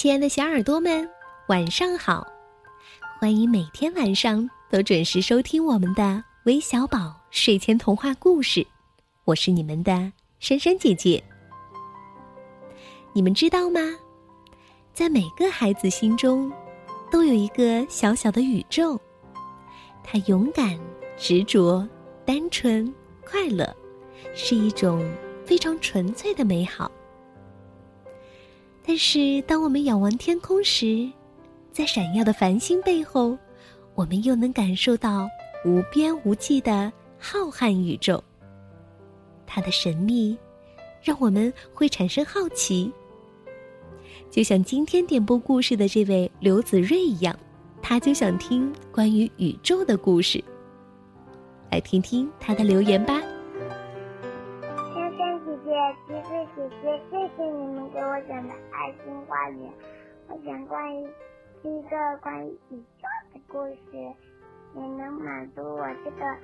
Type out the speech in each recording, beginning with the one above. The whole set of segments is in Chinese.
亲爱的小耳朵们，晚上好！欢迎每天晚上都准时收听我们的微小宝睡前童话故事，我是你们的珊珊姐姐。你们知道吗？在每个孩子心中，都有一个小小的宇宙，它勇敢、执着、单纯、快乐，是一种非常纯粹的美好。但是，当我们仰望天空时，在闪耀的繁星背后，我们又能感受到无边无际的浩瀚宇宙。它的神秘，让我们会产生好奇。就像今天点播故事的这位刘子睿一样，他就想听关于宇宙的故事。来听听他的留言吧。谢谢你们给我讲的爱心花园。我讲关于一个关于宇宙的故事，你能满足我这个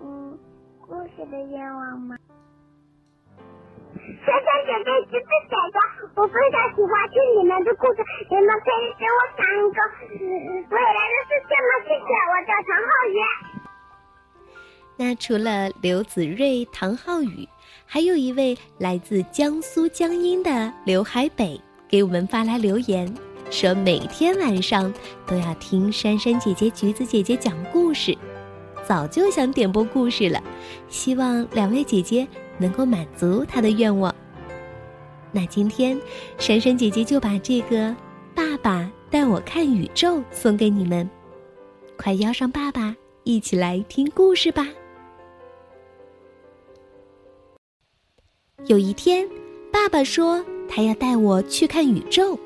嗯故事的愿望吗？珊珊姐姐，橘子姐姐，我非常喜欢听你们的故事，你们可以给我讲一个未来的世界吗？谢谢，我叫唐浩宇。那除了刘子睿、唐浩宇。还有一位来自江苏江阴的刘海北给我们发来留言，说每天晚上都要听珊珊姐姐、橘子姐姐讲故事，早就想点播故事了，希望两位姐姐能够满足她的愿望。那今天，珊珊姐姐就把这个《爸爸带我看宇宙》送给你们，快邀上爸爸一起来听故事吧。有一天，爸爸说他要带我去看宇宙，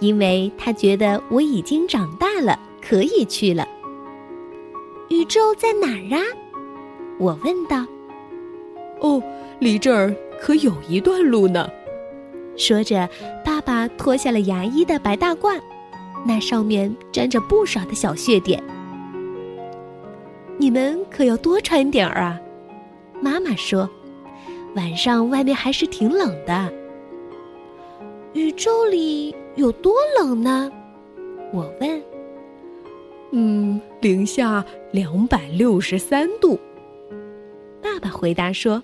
因为他觉得我已经长大了，可以去了。宇宙在哪儿啊？我问道。哦，离这儿可有一段路呢。说着，爸爸脱下了牙医的白大褂，那上面沾着不少的小血点。你们可要多穿点儿啊，妈妈说。晚上外面还是挺冷的。宇宙里有多冷呢？我问。嗯，零下两百六十三度。爸爸回答说：“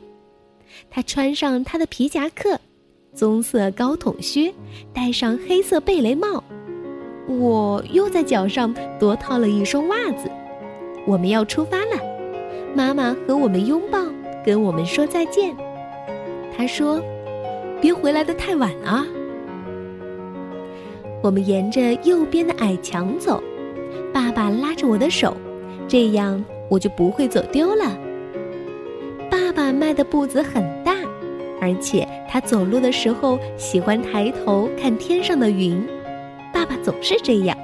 他穿上他的皮夹克，棕色高筒靴，戴上黑色贝雷帽。我又在脚上多套了一双袜子。我们要出发了。妈妈和我们拥抱，跟我们说再见。”他说：“别回来的太晚啊！”我们沿着右边的矮墙走，爸爸拉着我的手，这样我就不会走丢了。爸爸迈的步子很大，而且他走路的时候喜欢抬头看天上的云。爸爸总是这样。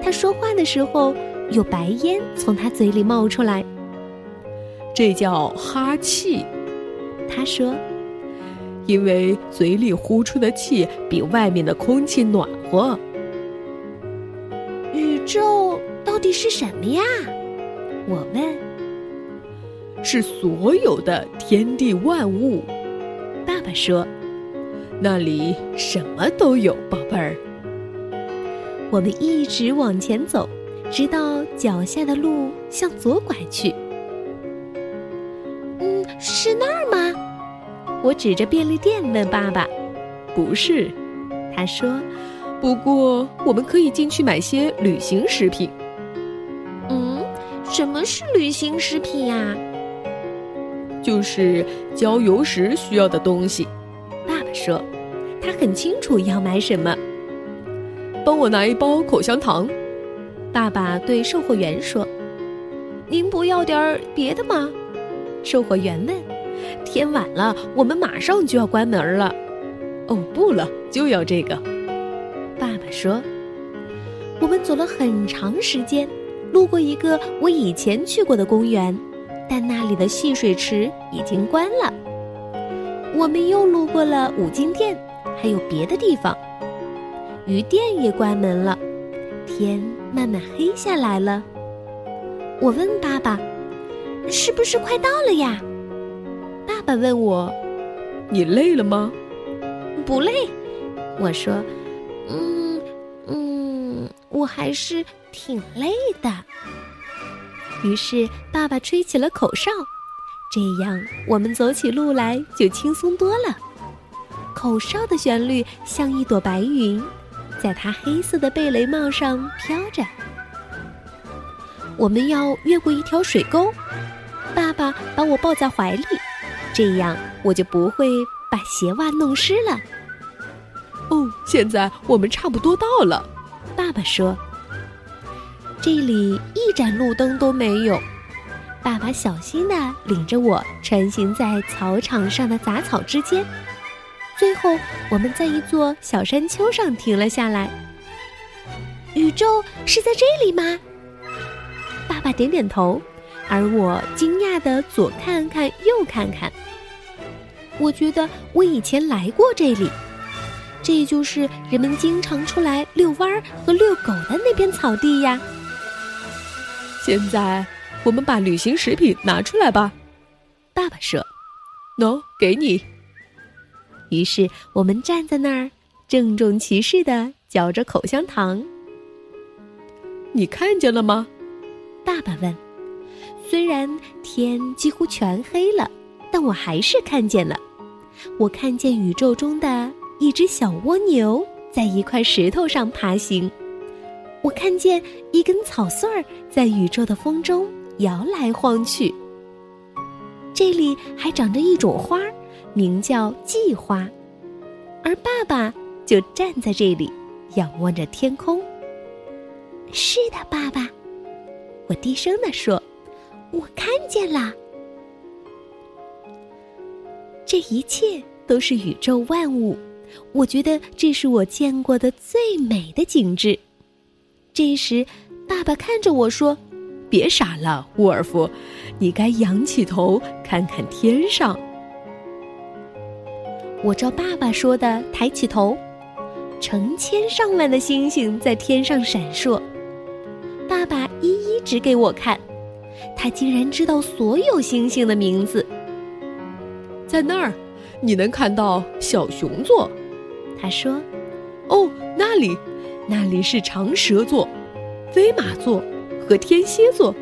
他说话的时候，有白烟从他嘴里冒出来，这叫哈气。他说。因为嘴里呼出的气比外面的空气暖和。宇宙到底是什么呀？我问。是所有的天地万物。爸爸说：“那里什么都有，宝贝儿。”我们一直往前走，直到脚下的路向左拐去。嗯，是那？我指着便利店问爸爸：“不是？”他说：“不过我们可以进去买些旅行食品。”嗯，什么是旅行食品呀？就是郊游时需要的东西。爸爸说：“他很清楚要买什么。”帮我拿一包口香糖。爸爸对售货员说：“您不要点儿别的吗？”售货员问。天晚了，我们马上就要关门了。哦，不了，就要这个。爸爸说：“我们走了很长时间，路过一个我以前去过的公园，但那里的戏水池已经关了。我们又路过了五金店，还有别的地方，鱼店也关门了。天慢慢黑下来了。我问爸爸：是不是快到了呀？”爸问我：“你累了吗？”“不累。”我说：“嗯嗯，我还是挺累的。于是爸爸吹起了口哨，这样我们走起路来就轻松多了。口哨的旋律像一朵白云，在他黑色的贝雷帽上飘着。我们要越过一条水沟，爸爸把我抱在怀里，这样我就不会把鞋袜弄湿了。哦，现在我们差不多到了，爸爸说。这里一盏路灯都没有。爸爸小心地领着我穿行在草场上的杂草之间，最后我们在一座小山丘上停了下来。宇宙是在这里吗？爸爸点点头，而我惊讶的左看看右看看。我觉得我以前来过这里，这就是人们经常出来遛弯儿和遛狗的那片草地呀。现在，我们把旅行食品拿出来吧。爸爸说：“喏，给你。”于是我们站在那儿，郑重其事的嚼着口香糖。你看见了吗？爸爸问。虽然天几乎全黑了，但我还是看见了。我看见宇宙中的一只小蜗牛在一块石头上爬行。我看见一根草穗儿在宇宙的风中摇来晃去。这里还长着一种花，名叫蓟花，而爸爸就站在这里，仰望着天空。是的，爸爸，我低声地说：“我看见了。”这一切都是宇宙万物，我觉得这是我见过的最美的景致。这时，爸爸看着我说：“别傻了，沃尔夫，你该仰起头看看天上。”我照爸爸说的抬起头，成千上万的星星在天上闪烁。爸爸一一指给我看，他竟然知道所有星星的名字。在那儿，你能看到小熊座，他说：“哦，那里。”那里是长蛇座、飞马座和天蝎座。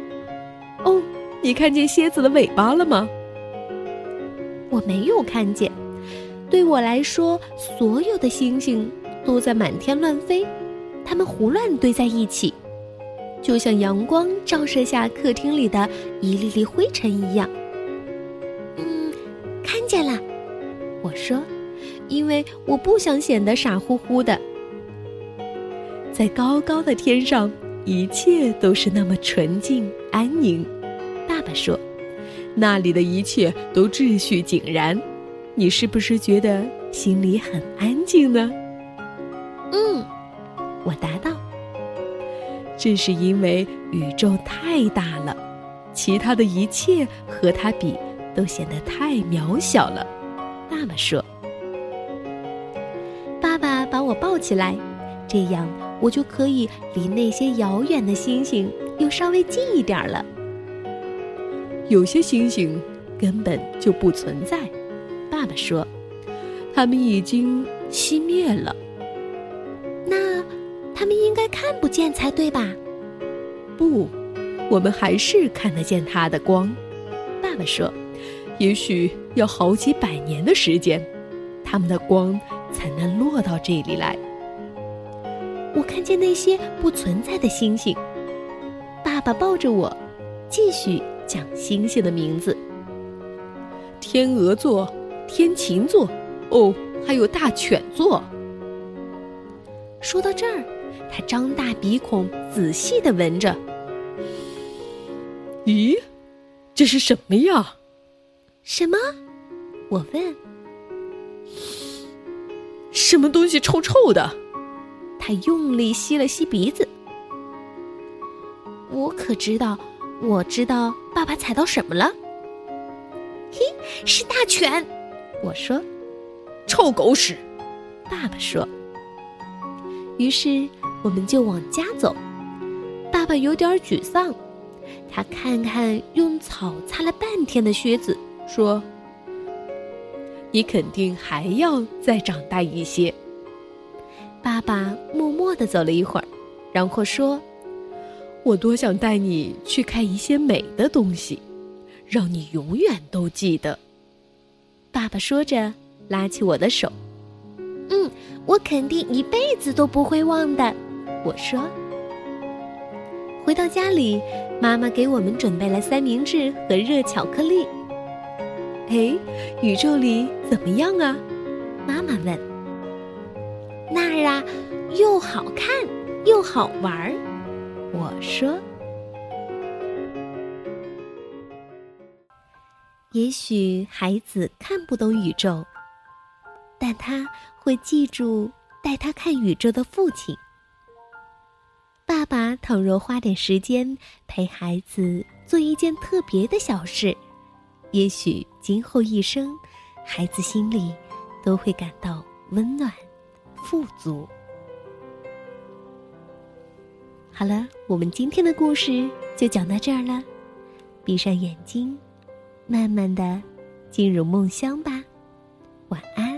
哦，你看见蝎子的尾巴了吗？我没有看见。对我来说，所有的星星都在满天乱飞，它们胡乱堆在一起，就像阳光照射下客厅里的一粒粒灰尘一样。嗯，看见了，我说，因为我不想显得傻乎乎的。在高高的天上，一切都是那么纯净安宁。爸爸说：“那里的一切都秩序井然，你是不是觉得心里很安静呢？”“嗯。”我答道。“这是因为宇宙太大了，其他的一切和它比都显得太渺小了。”爸爸说。爸爸把我抱起来，这样。我就可以离那些遥远的星星又稍微近一点了。有些星星根本就不存在，爸爸说，它们已经熄灭了。那它们应该看不见才对吧？不，我们还是看得见它的光。爸爸说，也许要好几百年的时间，它们的光才能落到这里来。我看见那些不存在的星星。爸爸抱着我，继续讲星星的名字：天鹅座、天琴座，哦，还有大犬座。说到这儿，他张大鼻孔，仔细的闻着。咦，这是什么呀？什么？我问。什么东西臭臭的？他用力吸了吸鼻子，我可知道，我知道爸爸踩到什么了。嘿，是大犬！我说，臭狗屎！爸爸说。于是我们就往家走。爸爸有点沮丧，他看看用草擦了半天的靴子，说：“你肯定还要再长大一些。”爸爸默默的走了一会儿，然后说：“我多想带你去看一些美的东西，让你永远都记得。”爸爸说着，拉起我的手。“嗯，我肯定一辈子都不会忘的。”我说。回到家里，妈妈给我们准备了三明治和热巧克力。哎，宇宙里怎么样啊？妈妈问。那儿啊，又好看又好玩儿。我说：“也许孩子看不懂宇宙，但他会记住带他看宇宙的父亲。爸倘若花点时间陪孩子做一件特别的小事，也许今后一生，孩子心里都会感到温暖。”富足。好了，我们今天的故事就讲到这儿了。闭上眼睛，慢慢的进入梦乡吧。晚安。